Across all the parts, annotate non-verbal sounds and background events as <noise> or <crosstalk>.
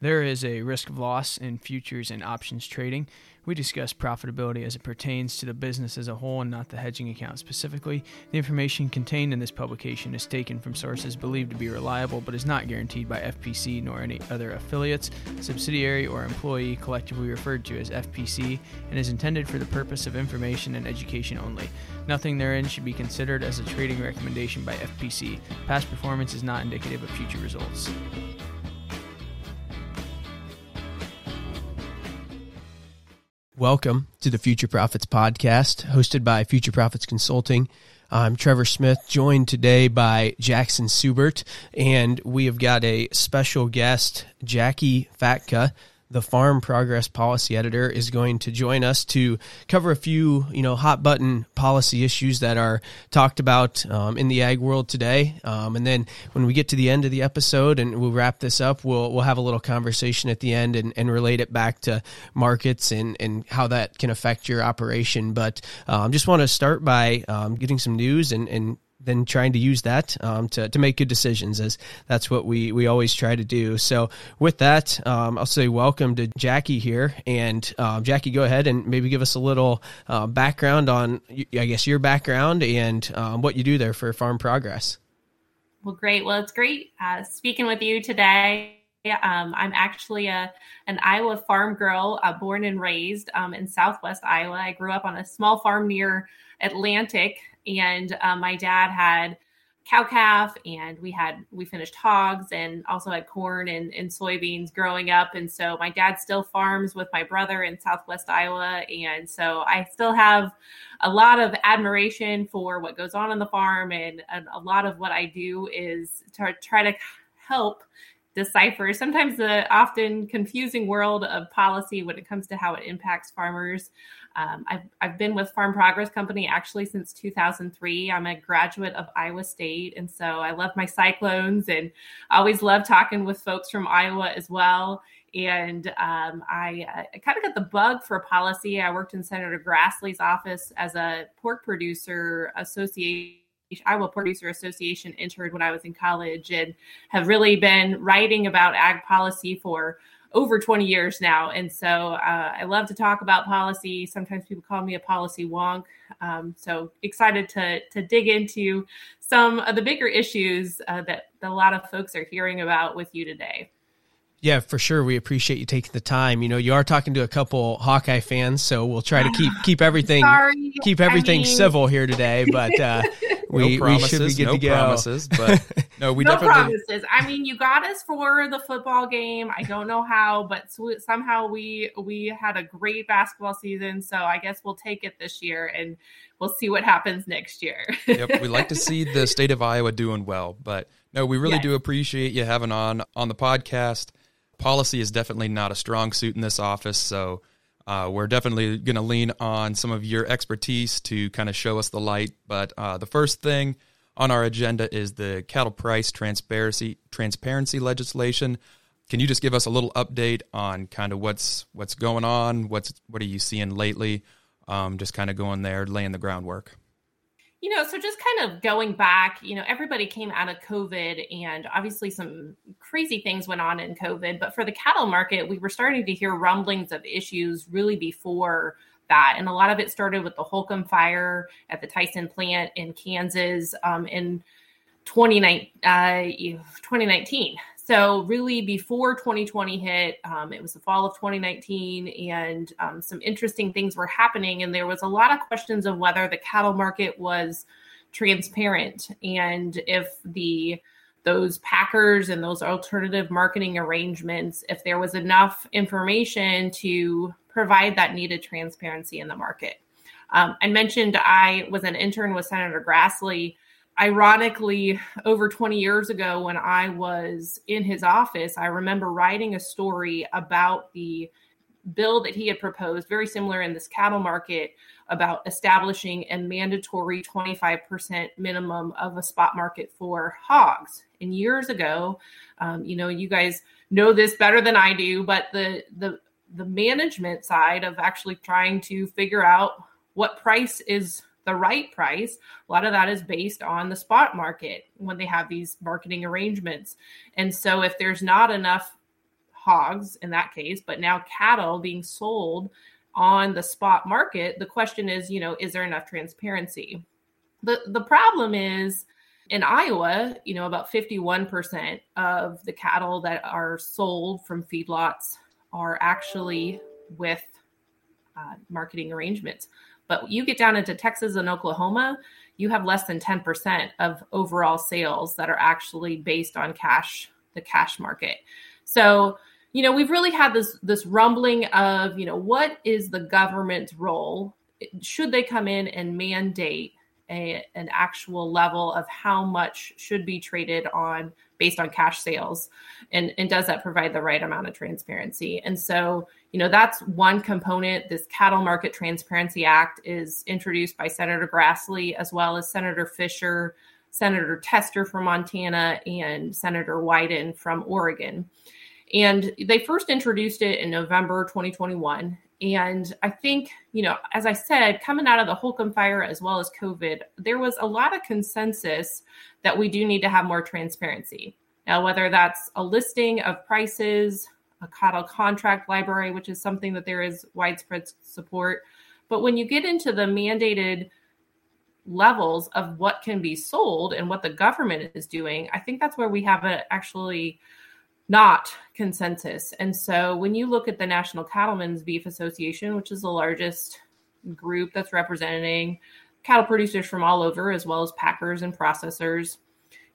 There is a risk of loss in futures and options trading. We discuss profitability as it pertains to the business as a whole and not the hedging account specifically. The information contained in this publication is taken from sources believed to be reliable but is not guaranteed by FPC nor any other affiliates, subsidiary, or employee collectively referred to as FPC and is intended for the purpose of information and education only. Nothing therein should be considered as a trading recommendation by FPC. Past performance is not indicative of future results. Welcome to the Future Profits Podcast, hosted by Future Profits Consulting. I'm Trevor Smith, joined today by Jackson Subert, and we have got a special guest, Jacqui Fatka the Farm Progress Policy Editor, is going to join us to cover a few, you know, hot button policy issues that are talked about um, in the ag world today. Um, and then when we get to the end of the episode and we'll wrap this up, we'll we'll have a little conversation at the end and, and relate it back to markets and and how that can affect your operation. But um, I just want to start by um, getting some news and and then trying to use that um, to, to make good decisions as that's what we, we always try to do. So with that, um, I'll say welcome to Jacqui here. And um, Jacqui, go ahead and maybe give us a little uh, background on, I guess, your background and um, what you do there for Farm Progress. Well, great. Well, it's great uh, speaking with you today. Um, I'm actually a an Iowa farm girl, uh, born and raised um, in Southwest Iowa. I grew up on a small farm near Atlantic, and um, my dad had cow calf and we had we finished hogs and also had corn and, and soybeans growing up. And so my dad still farms with my brother in southwest iowa. And so i still have a lot of admiration for what goes on on the farm. And, and a lot of what i do is to try to help decipher sometimes the often confusing world of policy when it comes to how it impacts farmers um, I've, I've been with Farm Progress Company actually since 2003. I'm a graduate of Iowa State. And so I love my cyclones and always love talking with folks from Iowa as well. And um, I, I kind of got the bug for policy. I worked in Senator Grassley's office as a pork producer association Iowa Producer Association intern when I was in college and have really been writing about ag policy for over 20 years now. And so uh, I love to talk about policy. Sometimes people call me a policy wonk. Um, so excited to, to dig into some of the bigger issues uh, that, that a lot of folks are hearing about with you today. Yeah, for sure. We appreciate you taking the time. You know, you are talking to a couple Hawkeye fans, so we'll try to keep keep everything <laughs> keep everything I mean... civil here today. But uh, <laughs> we, no promises, we should be good no to go. promises, but <laughs> no, we no definitely promises. I mean, you got us for the football game. I don't know how, but somehow we we had a great basketball season. So I guess we'll take it this year, and we'll see what happens next year. yep, we like to see <laughs> the state of Iowa doing well, but no, we really yes. do appreciate you having on on the podcast policy is definitely not a strong suit in this office. So uh, we're definitely going to lean on some of your expertise to kind of show us the light. But uh, the first thing on our agenda is the cattle price transparency transparency legislation. Can you just give us a little update on kind of what's what's going on? What's what are you seeing lately? Um, just kind of going there, laying the groundwork. You know, so just kind of going back, you know, everybody came out of COVID and obviously some crazy things went on in COVID. But for the cattle market, we were starting to hear rumblings of issues really before that. And a lot of it started with the Holcomb fire at the Tyson plant in Kansas um, in 2019. Uh, so, really, before 2020 hit, um, it was the fall of 2019, and um, some interesting things were happening. And there was a lot of questions of whether the cattle market was transparent and if the those packers and those alternative marketing arrangements, if there was enough information to provide that needed transparency in the market. Um, I mentioned I was an intern with Senator Grassley ironically, over 20 years ago, when I was in his office, I remember writing a story about the bill that he had proposed, very similar in this cattle market, about establishing a mandatory 25% minimum of a spot market for hogs. And years ago, um, you know, you guys know this better than I do, but the the the management side of actually trying to figure out what price is the right price. A lot of that is based on the spot market when they have these marketing arrangements. And so if there's not enough hogs in that case, but now cattle being sold on the spot market. The question is, you know, is there enough transparency? The the problem is in Iowa, you know, about 51% of the cattle that are sold from feedlots are actually with uh, marketing arrangements. But you get down into Texas and Oklahoma, you have less than 10% of overall sales that are actually based on cash, the cash market. So, you know, we've really had this this rumbling of, you know, what is the government's role? Should they come in and mandate a, an actual level of how much should be traded on based on cash sales and, and does that provide the right amount of transparency? And so you know that's one component. This cattle market transparency act is introduced by senator grassley as well as senator Fischer senator tester from montana and senator wyden from oregon. And they first introduced it in november 2021 and I think, you know, as I said, coming out of the Holcomb fire as well as COVID, there was a lot of consensus that we do need to have more transparency. Now, whether that's a listing of prices, a cattle contract library, which is something that there is widespread support. But when you get into the mandated levels of what can be sold and what the government is doing, I think that's where we have a actually not consensus. And so when you look at the National Cattlemen's Beef Association, which is the largest group that's representing cattle producers from all over, as well as packers and processors,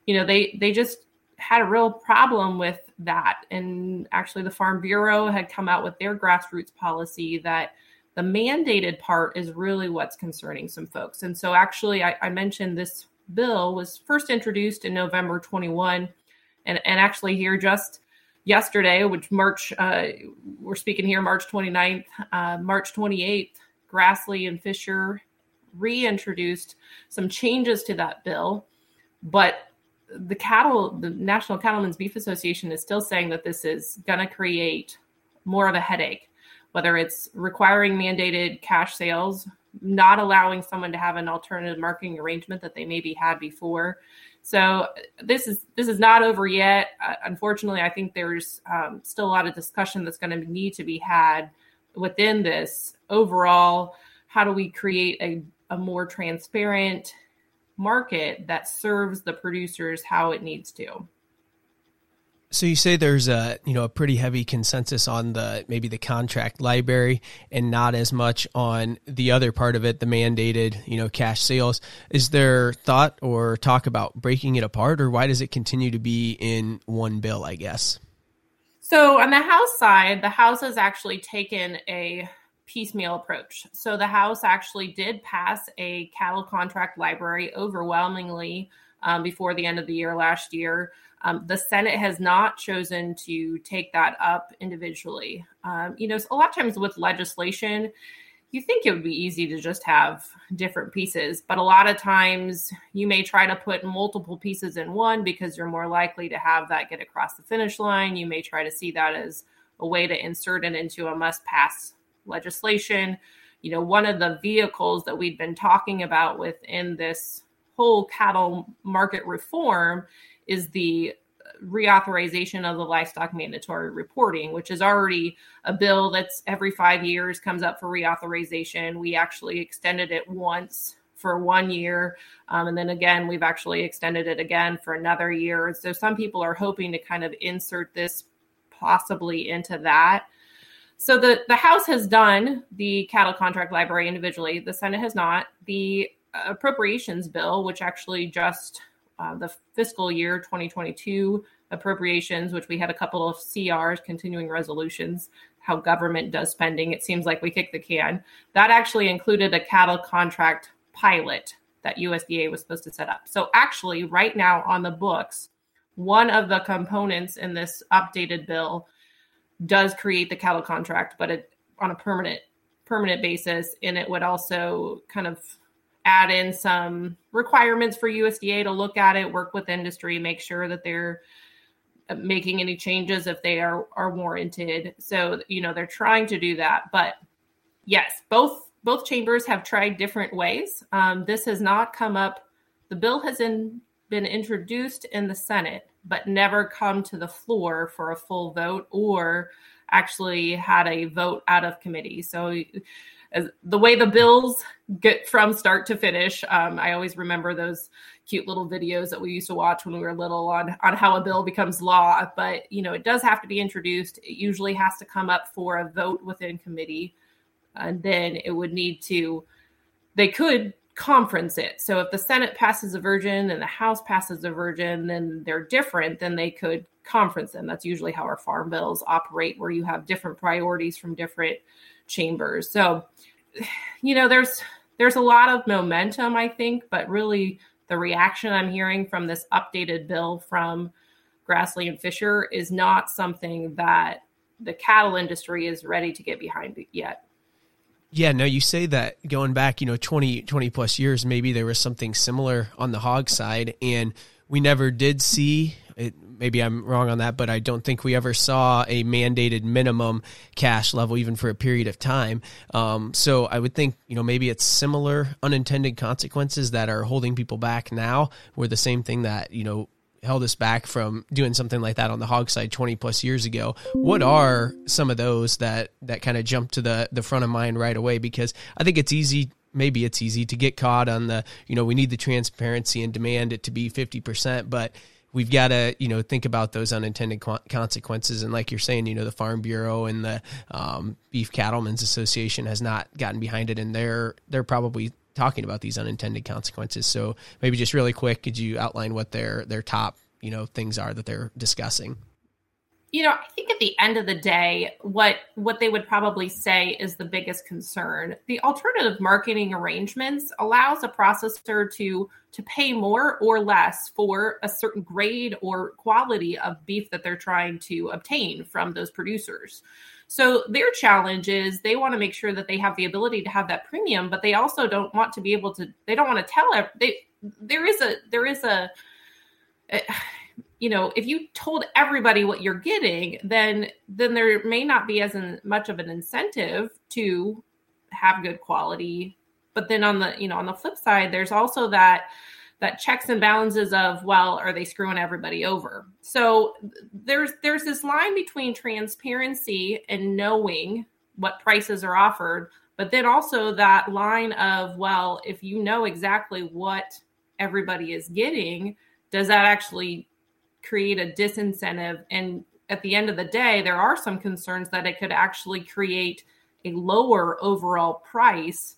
you know, they they just had a real problem with that. And actually the Farm Bureau had come out with their grassroots policy that the mandated part is really what's concerning some folks. And so actually I, I mentioned this bill was first introduced in November 21 and, and actually here just yesterday, which March, uh, we're speaking here March 29th, uh, March 28th, Grassley and Fischer reintroduced some changes to that bill. But the cattle, the National Cattlemen's Beef Association is still saying that this is going to create more of a headache, whether it's requiring mandated cash sales, not allowing someone to have an alternative marketing arrangement that they maybe had before. So this is this is not over yet. Uh, unfortunately, I think there's um, still a lot of discussion that's going to need to be had within this overall. How do we create a, a more transparent market that serves the producers how it needs to? So you say there's a you know a pretty heavy consensus on the maybe the contract library and not as much on the other part of it, the mandated you know cash sales. Is there thought or talk about breaking it apart, or why does it continue to be in one bill? I guess. So on the House side, the House has actually taken a piecemeal approach. So the House actually did pass a cattle contract library overwhelmingly um, before the end of the year last year. Um, the Senate has not chosen to take that up individually. Um, you know, a lot of times with legislation, you think it would be easy to just have different pieces, but a lot of times you may try to put multiple pieces in one because you're more likely to have that get across the finish line. You may try to see that as a way to insert it into a must pass legislation. You know, one of the vehicles that we've been talking about within this whole cattle market reform is the reauthorization of the livestock mandatory reporting, which is already a bill that's every five years comes up for reauthorization. We actually extended it once for one year. Um, and then again, we've actually extended it again for another year. So some people are hoping to kind of insert this possibly into that. So the, the House has done the cattle contract library individually, the Senate has not. The appropriations bill, which actually just uh, the fiscal year 2022 appropriations, which we had a couple of CRs, continuing resolutions, how government does spending. It seems like we kick the can. That actually included a cattle contract pilot that USDA was supposed to set up. So, actually, right now on the books, one of the components in this updated bill does create the cattle contract, but it on a permanent permanent basis, and it would also kind of add in some requirements for USDA to look at it, work with industry, make sure that they're uh, making any changes if they are are warranted. So, you know, they're trying to do that, but yes, both both chambers have tried different ways. Um, this has not come up. The bill has in, been introduced in the Senate but never come to the floor for a full vote or actually had a vote out of committee. So the way the bills get from start to finish, um, I always remember those cute little videos that we used to watch when we were little on on how a bill becomes law. But you know, it does have to be introduced. It usually has to come up for a vote within committee, and then it would need to. They could conference it. So if the Senate passes a version and the House passes a version, then they're different. Then they could conference them. That's usually how our farm bills operate, where you have different priorities from different chambers. So, you know, there's there's a lot of momentum, I think, but really the reaction I'm hearing from this updated bill from Grassley and Fischer is not something that the cattle industry is ready to get behind yet. Yeah, no, you say that going back, you know, 20, 20 plus years, maybe there was something similar on the hog side, and we never did see it, maybe I'm wrong on that, but I don't think we ever saw a mandated minimum cash level even for a period of time. Um, so I would think, you know, maybe it's similar unintended consequences that are holding people back now were the same thing that, you know, held us back from doing something like that on the hog side 20 plus years ago what are some of those that that kind of jump to the the front of mind right away because i think it's easy maybe it's easy to get caught on the you know we need the transparency and demand it to be 50% but we've got to you know think about those unintended consequences. And like you're saying you know the farm bureau and the um, beef cattlemen's association has not gotten behind it and they're they're probably talking about these unintended consequences. So maybe just really quick could you outline what their their top you know things are that they're discussing? You know i think at the end of the day what what they would probably say is the biggest concern. The alternative marketing arrangements allows a processor to to pay more or less for a certain grade or quality of beef that they're trying to obtain from those producers. So their challenge is they want to make sure that they have the ability to have that premium but they also don't want to be able to they don't want to tell they there is a there is a, a you know if you told everybody what you're getting then then there may not be as much of an incentive to have good quality but then on the you know on the flip side there's also that that checks and balances of well are they screwing everybody over so there's there's this line between transparency and knowing what prices are offered but then also that line of well if you know exactly what everybody is getting does that actually create a disincentive. And at the end of the day, there are some concerns that it could actually create a lower overall price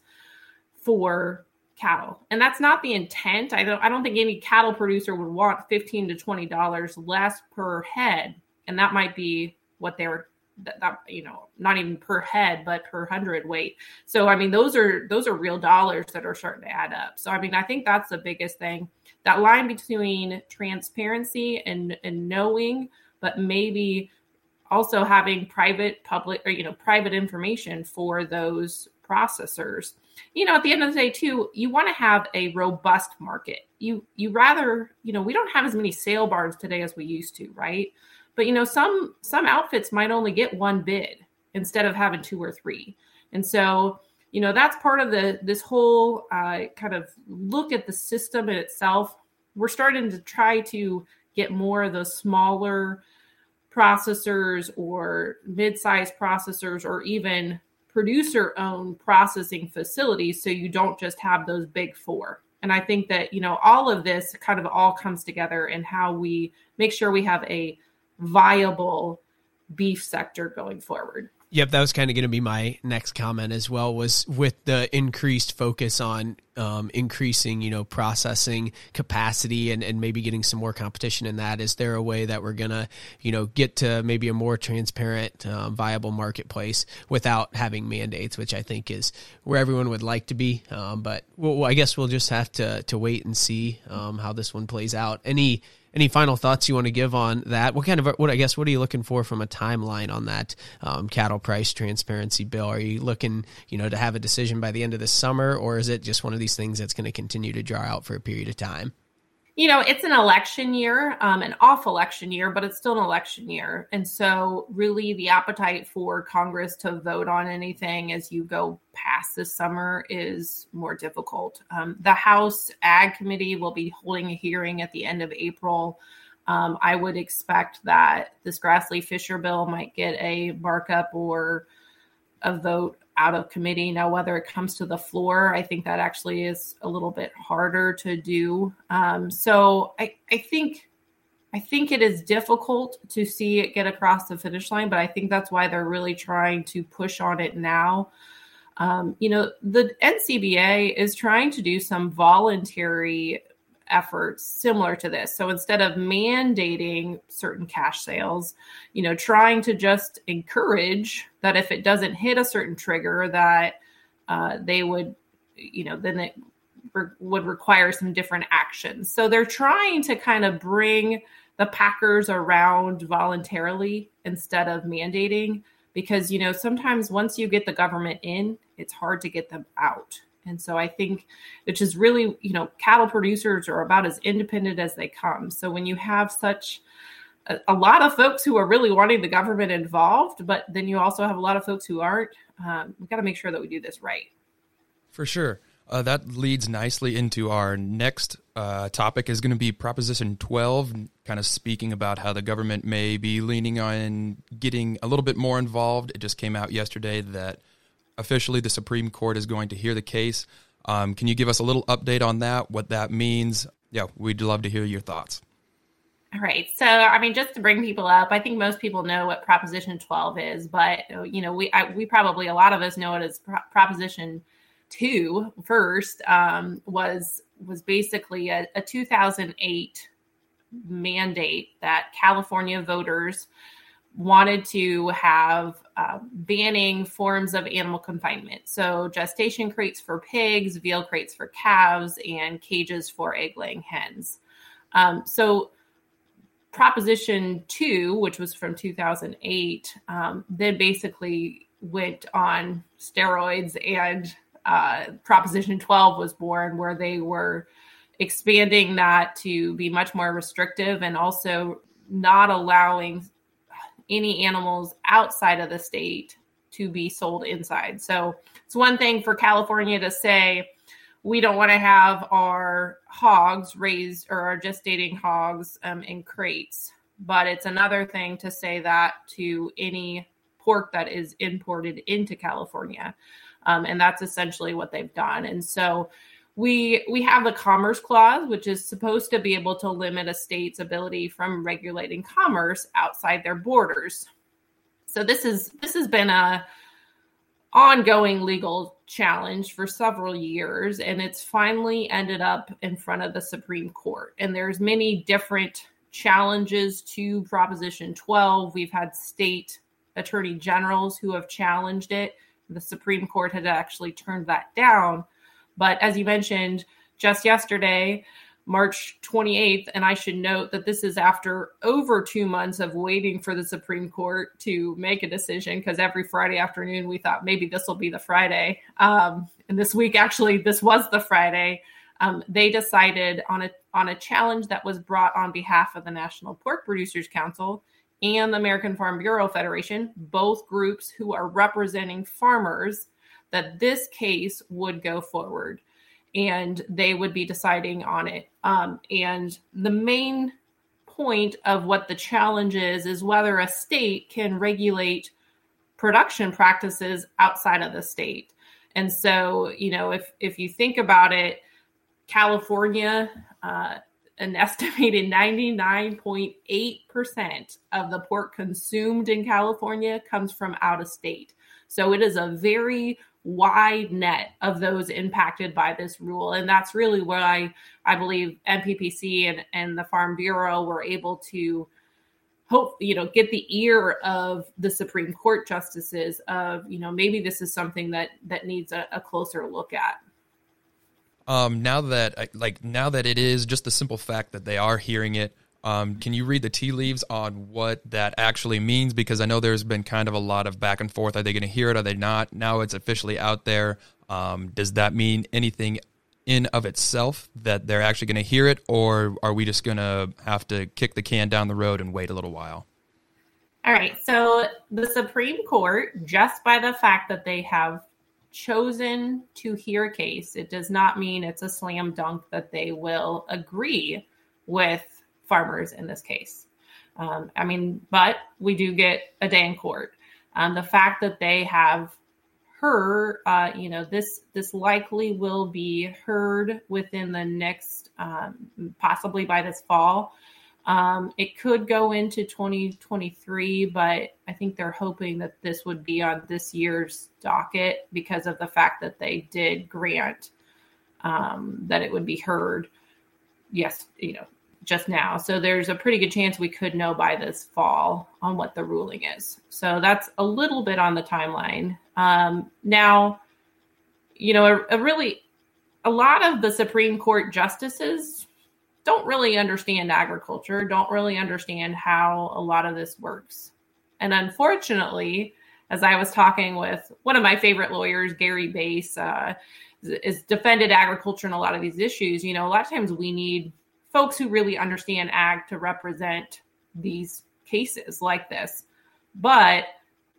for cattle. And that's not the intent. I don't I don't think any cattle producer would want 15 to 20 dollars less per head. And that might be what they were that, that, you know not even per head but per hundred weight so i mean those are those are real dollars that are starting to add up so i mean i think that's the biggest thing that line between transparency and, and knowing, but maybe also having private public or you know private information for those processors you know at the end of the day too you want to have a robust market. You you rather you know we don't have as many sale barns today as we used to right? But you know some some outfits might only get one bid instead of having two or three. And so you know that's part of the this whole uh, kind of look at the system in itself. We're starting to try to get more of those smaller processors or mid-sized processors or even producer owned processing facilities so you don't just have those big four. And i think that you know all of this kind of all comes together in how we make sure we have a viable beef sector going forward Yep, that was kind of going to be my next comment as well. Was with the increased focus on um, increasing, you know, processing capacity and, and maybe getting some more competition in that. Is there a way that we're gonna, you know, get to maybe a more transparent, um, viable marketplace without having mandates, which I think is where everyone would like to be. Um, but well, I guess we'll just have to to wait and see um, how this one plays out. Any any final thoughts you want to give on that? What kind of what I guess what are you looking for from a timeline on that um, cattle price transparency bill? Are you looking you know to have a decision by the end of the summer, or is it just one of these things that's going to continue to draw out for a period of time? You know, it's an election year, um, an off election year, but it's still an election year. And so, really, the appetite for Congress to vote on anything as you go past this summer is more difficult. Um, the House Ag Committee will be holding a hearing at the end of April. Um, I would expect that this Grassley Fischer bill might get a markup or a vote out of committee. Now, whether it comes to the floor, I think that actually is a little bit harder to do. Um, so I, I think I think it is difficult to see it get across the finish line, but I think that's why they're really trying to push on it now. Um, you know, the NCBA is trying to do some voluntary efforts similar to this. So instead of mandating certain cash sales, you know, trying to just encourage that if it doesn't hit a certain trigger, that uh, they would, you know, then it re- would require some different actions. So they're trying to kind of bring the packers around voluntarily instead of mandating because you know sometimes once you get the government in it's hard to get them out and so I think it's just really, you know, cattle producers are about as independent as they come. So when you have such a, a lot of folks who are really wanting the government involved, but then you also have a lot of folks who aren't, um, we've got to make sure that we do this right. For sure. Uh, that leads nicely into our next uh, topic is going to be Proposition 12, kind of speaking about how the government may be leaning on getting a little bit more involved. It just came out yesterday that officially the Supreme Court is going to hear the case. Um, can you give us a little update on that, what that means? Yeah, we'd love to hear your thoughts. All right. So, I mean, just to bring people up, I think most people know what Proposition 12 is, but you know, we I, we probably a lot of us know it as Pro- Proposition 2 first um, was was basically a, a 2008 mandate that California voters wanted to have uh, banning forms of animal confinement. So, gestation crates for pigs, veal crates for calves, and cages for egg laying hens. Um, so, Proposition 2, which was from 2008, um, then basically went on steroids, and uh, Proposition 12 was born, where they were expanding that to be much more restrictive and also not allowing any animals outside of the state to be sold inside. So it's one thing for California to say, we don't want to have our hogs raised or our gestating hogs um, in crates. But it's another thing to say that to any pork that is imported into California. Um, and that's essentially what they've done. And so we we have the commerce clause which is supposed to be able to limit a state's ability from regulating commerce outside their borders. So this is this has been a ongoing legal challenge for several years and it's finally ended up in front of the supreme court. And there's many different challenges to proposition 12 we've had state attorney generals who have challenged it. The supreme court had actually turned that down but as you mentioned just yesterday, March 28th, and I should note that this is after over two months of waiting for the Supreme Court to make a decision because every Friday afternoon we thought maybe this will be the Friday. Um, and this week, actually, this was the Friday. Um, they decided on a on a challenge that was brought on behalf of the National Pork Producers Council and the American Farm Bureau Federation, both groups who are representing farmers that this case would go forward and they would be deciding on it. Um, and the main point of what the challenge is is whether a state can regulate production practices outside of the state. And so, you know, if if you think about it, California, uh, an <laughs> estimated 99.8% of the pork consumed in California comes from out of state. So it is a very wide net of those impacted by this rule. And that's really why I I believe NPPC and, and the Farm Bureau were able to hope, you know, get the ear of the Supreme Court justices of, you know, maybe this is something that that needs a, a closer look at. Um, now that like now that it is just the simple fact that they are hearing it um, can you read the tea leaves on what that actually means? Because I know there's been kind of a lot of back and forth. Are they going to hear it? Are they not? Now it's officially out there. Um, does that mean anything in of itself that they're actually going to hear it, or are we just going to have to kick the can down the road and wait a little while? All right. So the Supreme Court, just by the fact that they have chosen to hear a case, it does not mean it's a slam dunk that they will agree with farmers in this case. Um, I mean, but we do get a day in court. Um, the fact that they have her, uh, you know, this this likely will be heard within the next, um, possibly by this fall. Um, it could go into 2023, but I think they're hoping that this would be on this year's docket because of the fact that they did grant um, that it would be heard. Yes, you know, just now. So there's a pretty good chance we could know by this fall on what the ruling is. So that's a little bit on the timeline. Um, now, you know, a, a really, a lot of the Supreme Court justices don't really understand agriculture, don't really understand how a lot of this works. And unfortunately, as I was talking with one of my favorite lawyers, Gary Baise, uh, is defended agriculture in a lot of these issues. You know, a lot of times we need folks who really understand ag to represent these cases like this. But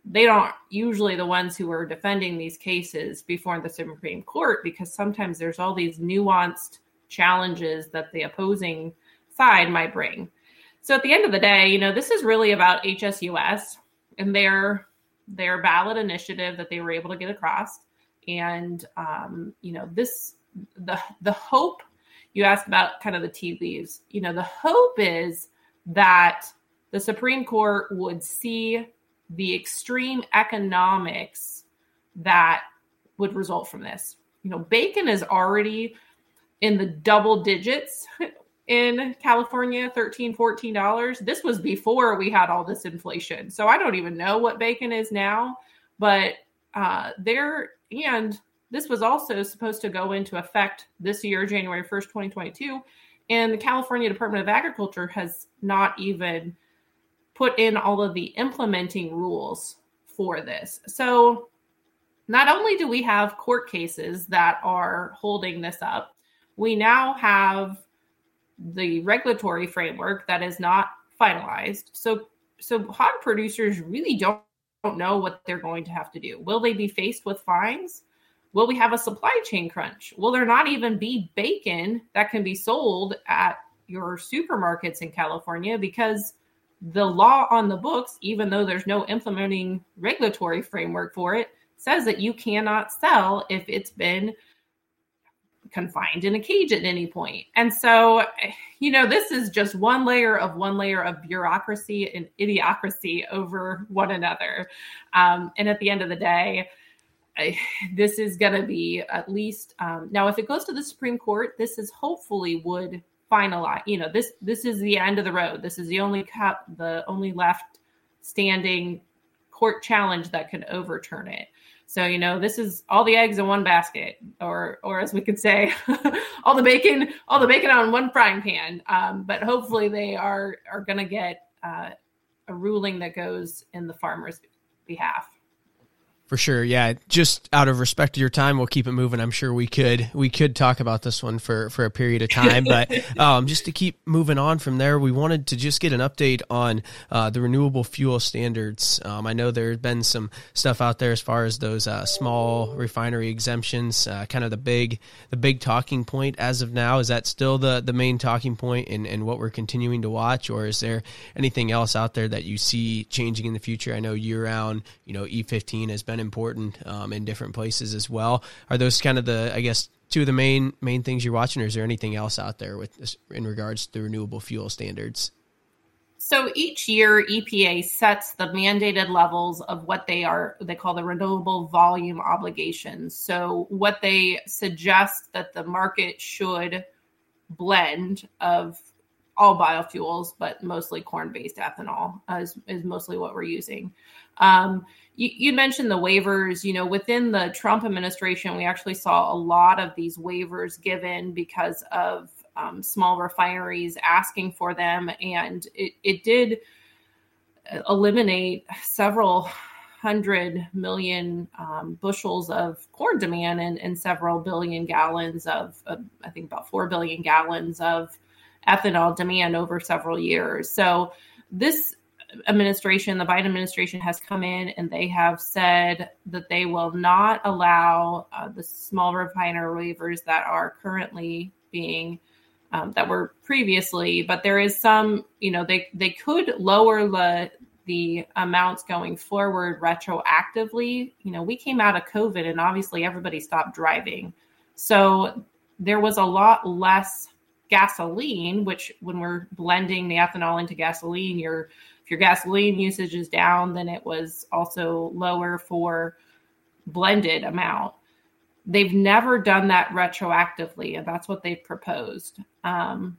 they don't usually the ones who are defending these cases before the Supreme Court because sometimes there's all these nuanced challenges that the opposing side might bring. So at the end of the day, you know, this is really about HSUS and their their ballot initiative that they were able to get across. And um, you know, this the the hope you asked about kind of the tea leaves. You know, the hope is that the Supreme Court would see the extreme economics that would result from this. You know, bacon is already in the double digits <laughs> in California, 13 $14. This was before we had all this inflation. So I don't even know what bacon is now, but uh, there, and this was also supposed to go into effect this year, January 1st, 2022. And the California Department of Agriculture has not even put in all of the implementing rules for this. So, not only do we have court cases that are holding this up, we now have the regulatory framework that is not finalized. So, so hog producers really don't, don't know what they're going to have to do. Will they be faced with fines? Will we have a supply chain crunch? Will there not even be bacon that can be sold at your supermarkets in California because the law on the books, even though there's no implementing regulatory framework for it, says that you cannot sell if it's been confined in a cage at any point. And so, you know, this is just one layer of one layer of bureaucracy and idiocracy over one another. Um, and at the end of the day, <laughs> this is going to be at least um, now if it goes to the supreme court this is hopefully would finalize you know this this is the end of the road. This is the only cup the only left standing court challenge that could overturn it. So you know this is all the eggs in one basket or or as we could say <laughs> all the bacon all the bacon on one frying pan. Um, but hopefully they are are going to get uh, a ruling that goes in the farmers behalf for sure, yeah. Just out of respect to your time, we'll keep it moving. I'm sure we could we could talk about this one for for a period of time, but <laughs> um, just to keep moving on from there, we wanted to just get an update on uh, the renewable fuel standards. Um, I know there's been some stuff out there as far as those uh, small refinery exemptions, uh, kind of the big the big talking point as of now. Is that still the the main talking point and and what we're continuing to watch, or is there anything else out there that you see changing in the future? I know year round, you know, E15 has been important um, in different places as well. Are those kind of the, I guess, two of the main main things you're watching, or is there anything else out there with this, in regards to renewable fuel standards? So each year, EPA sets the mandated levels of what they are they call the renewable volume obligations. So what they suggest that the market should blend of all biofuels, but mostly corn-based ethanol is, is mostly what we're using. Um, you, you, mentioned the waivers. You know, within the Trump administration, we actually saw a lot of these waivers given because of um, small refineries asking for them, and it, it did eliminate several hundred million um, bushels of corn demand and, and several billion gallons of, of, I think about four billion gallons of ethanol demand over several years. So this administration, the Biden administration, has come in and they have said that they will not allow uh, the small refiner waivers that are currently being um, that were previously, but there is some, you know, they they could lower the the amounts going forward retroactively. You know, we came out of COVID and obviously everybody stopped driving, so there was a lot less gasoline. Which when we're blending the ethanol into gasoline, your if your gasoline usage is down, then it was also lower for blended amount. They've never done that retroactively, and that's what they've proposed. Um,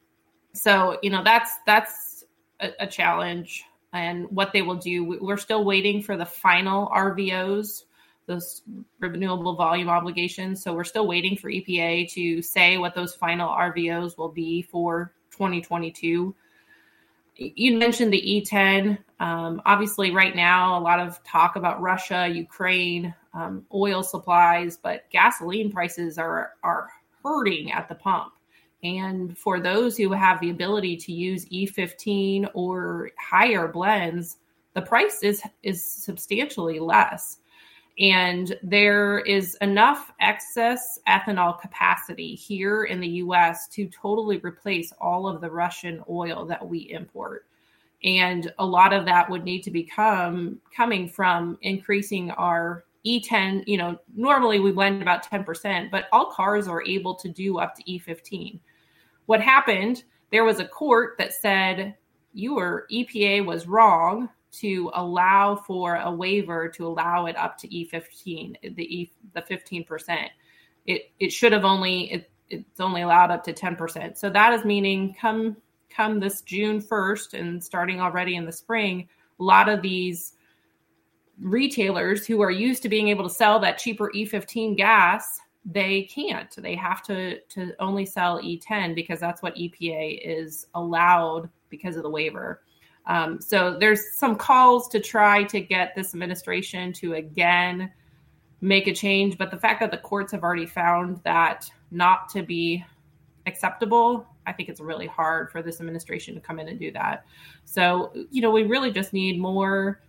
so you know that's that's a, a, challenge, and what they will do. We're still waiting for the final RVOs, those renewable volume obligations. So we're still waiting for EPA to say what those final RVOs will be for 2022 you mentioned the E10. Um, obviously, right now, a lot of talk about Russia, Ukraine, um, oil supplies, but gasoline prices are are hurting at the pump. And for those who have the ability to use E15 or higher blends, the price is is substantially less and there is enough excess ethanol capacity here in the US to totally replace all of the Russian oil that we import. And a lot of that would need to become coming from increasing our E10. You know, normally we blend about 10%, but all cars are able to do up to E15. What happened? There was a court that said your EPA was wrong to allow for a waiver to allow it up to E15, the E the 15%. It it should have only it, it's only allowed up to 10%. So that is meaning come come this June 1st and starting already in the spring, a lot of these retailers who are used to being able to sell that cheaper E15 gas, they can't. They have to to only sell E10 because that's what EPA is allowed because of the waiver. Um, so there's some calls to try to get this administration to again make a change, but the fact that the courts have already found that not to be acceptable, I think it's really hard for this administration to come in and do that. So, you know, we really just need more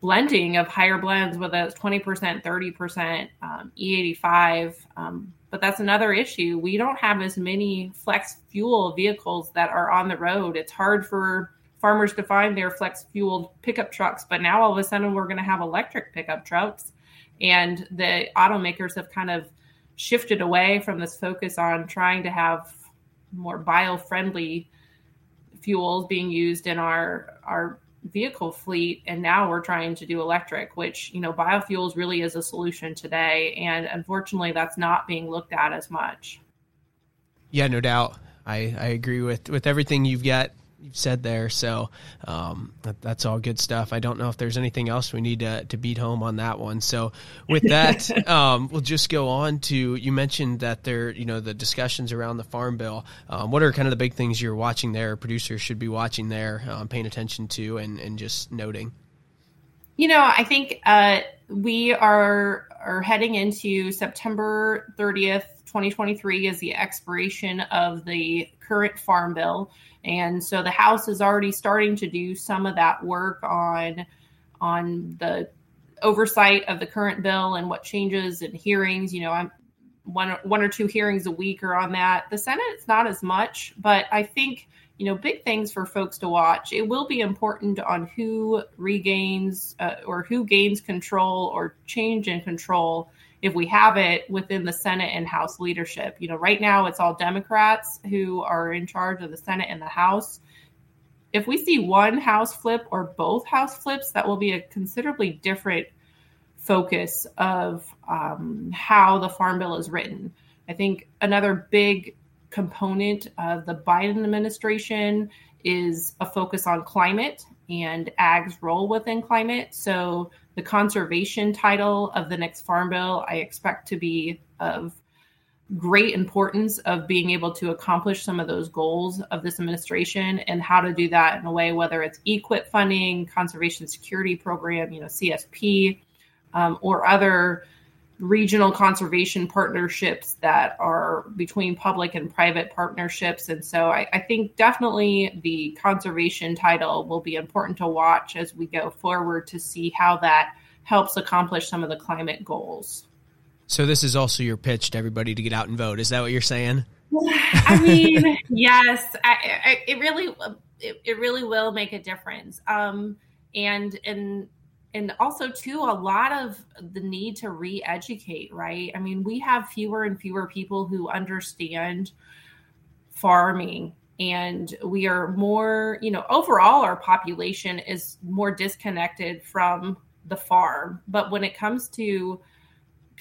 blending of higher blends, whether it's 20%, 30%, um, E85. Um, but that's another issue. We don't have as many flex fuel vehicles that are on the road. It's hard for farmers to find their flex fueled pickup trucks, but now all of a sudden we're going to have electric pickup trucks. And the automakers have kind of shifted away from this focus on trying to have more bio friendly fuels being used in our our vehicle fleet. And now we're trying to do electric which you know biofuels really is a solution today. And unfortunately that's not being looked at as much. Yeah no doubt. I i agree with with everything you've got you've said there. So um, that, that's all good stuff. I don't know if there's anything else we need to, to beat home on that one. So with that, <laughs> um, we'll just go on to you mentioned that there, you know, the discussions around the farm bill. Um, what are kind of the big things you're watching there? Producers should be watching there, um, paying attention to, and and just noting. You know, I think uh, we are are heading into September 30th, 2023 is the expiration of the current farm bill. And so the House is already starting to do some of that work on on the oversight of the current bill and what changes and hearings. You know, I'm one one or two hearings a week are on that. The Senate it's not as much, but I think you know big things for folks to watch. It will be important on who regains uh, or who gains control or change in control if we have it within the Senate and House leadership. You know, right now it's all Democrats who are in charge of the Senate and the House. If we see one House flip or both House flips, that will be a considerably different focus of um, how the Farm Bill is written. I think another big component of the Biden administration is a focus on climate and ag's role within climate. So the conservation title of the next farm bill I expect to be of great importance of being able to accomplish some of those goals of this administration and how to do that in a way, whether it's EQIP funding, conservation security program, you know, CSP, um, or other regional conservation partnerships that are between public and private partnerships. And so I, I, think definitely the conservation title will be important to watch as we go forward to see how that helps accomplish some of the climate goals. So this is also your pitch to everybody to get out and vote. Is that what you're saying? <sighs> I mean, <laughs> yes, I, I, it really, it, it, really will make a difference. Um, and and and also too, a lot of the need to re-educate. Right? I mean, we have fewer and fewer people who understand farming and we are more you know overall our population is more disconnected from the farm but when it comes to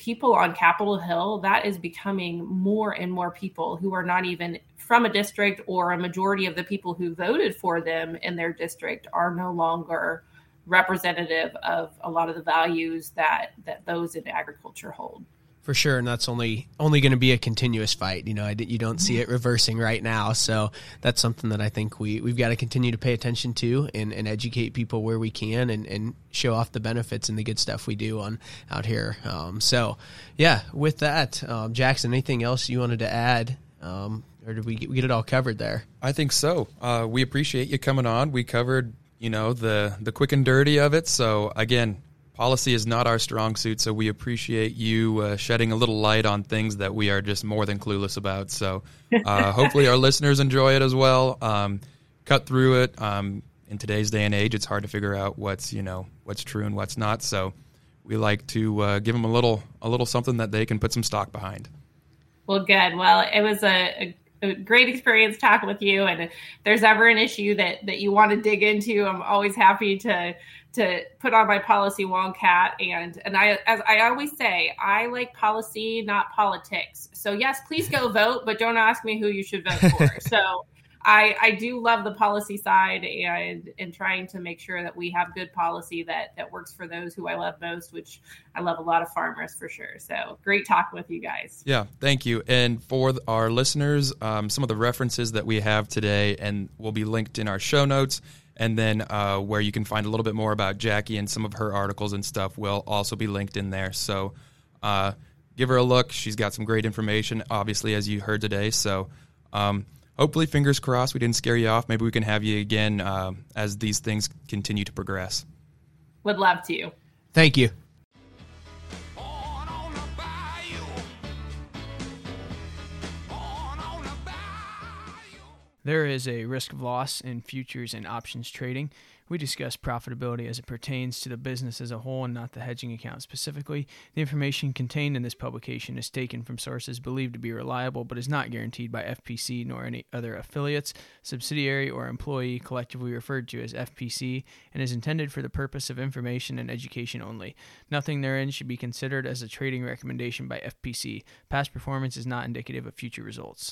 people on Capitol Hill, that is becoming more and more people who are not even from a district or a majority of the people who voted for them in their district are no longer representative of a lot of the values that that those in agriculture hold. For sure and that's only only going to be a continuous fight you know I, you don't see it reversing right now so that's something that i think we, we've got to continue to pay attention to and, and educate people where we can and, and show off the benefits and the good stuff we do on out here um, so yeah with that um, jackson anything else you wanted to add um, or did we get, we get, it all covered there? I think so. Uh, we appreciate you coming on. We covered you know the the quick and dirty of it so again policy is not our strong suit, so we appreciate you uh, shedding a little light on things that we are just more than clueless about. So uh, <laughs> hopefully our listeners enjoy it as well. Um, cut through it. Um, in today's day and age, it's hard to figure out what's you know what's true and what's not. So we like to uh, give them a little a little something that they can put some stock behind. Well, good. Well, it was a, a, a great experience talking with you. And if there's ever an issue that that you want to dig into, I'm always happy to to put on my policy wonkat and and I as I always say, I like policy, not politics. So yes, please go vote, but don't ask me who you should vote for. <laughs> so I I do love the policy side and and trying to make sure that we have good policy that that works for those who I love most, which I love a lot of farmers for sure. So great talk with you guys. Yeah, thank you. And for our listeners, um, some of the references that we have today and will be linked in our show notes and then uh, where you can find a little bit more about Jacqui and some of her articles and stuff will also be linked in there. So uh, give her a look. She's got some great information, obviously, as you heard today. So um, hopefully, fingers crossed, we didn't scare you off. Maybe we can have you again uh, as these things continue to progress. Would love to. Thank you. There is a risk of loss in futures and options trading. We discuss profitability as it pertains to the business as a whole and not the hedging account specifically. The information contained in this publication is taken from sources believed to be reliable but is not guaranteed by FPC nor any other affiliates, subsidiary, or employee collectively referred to as FPC and is intended for the purpose of information and education only. Nothing therein should be considered as a trading recommendation by FPC. Past performance is not indicative of future results.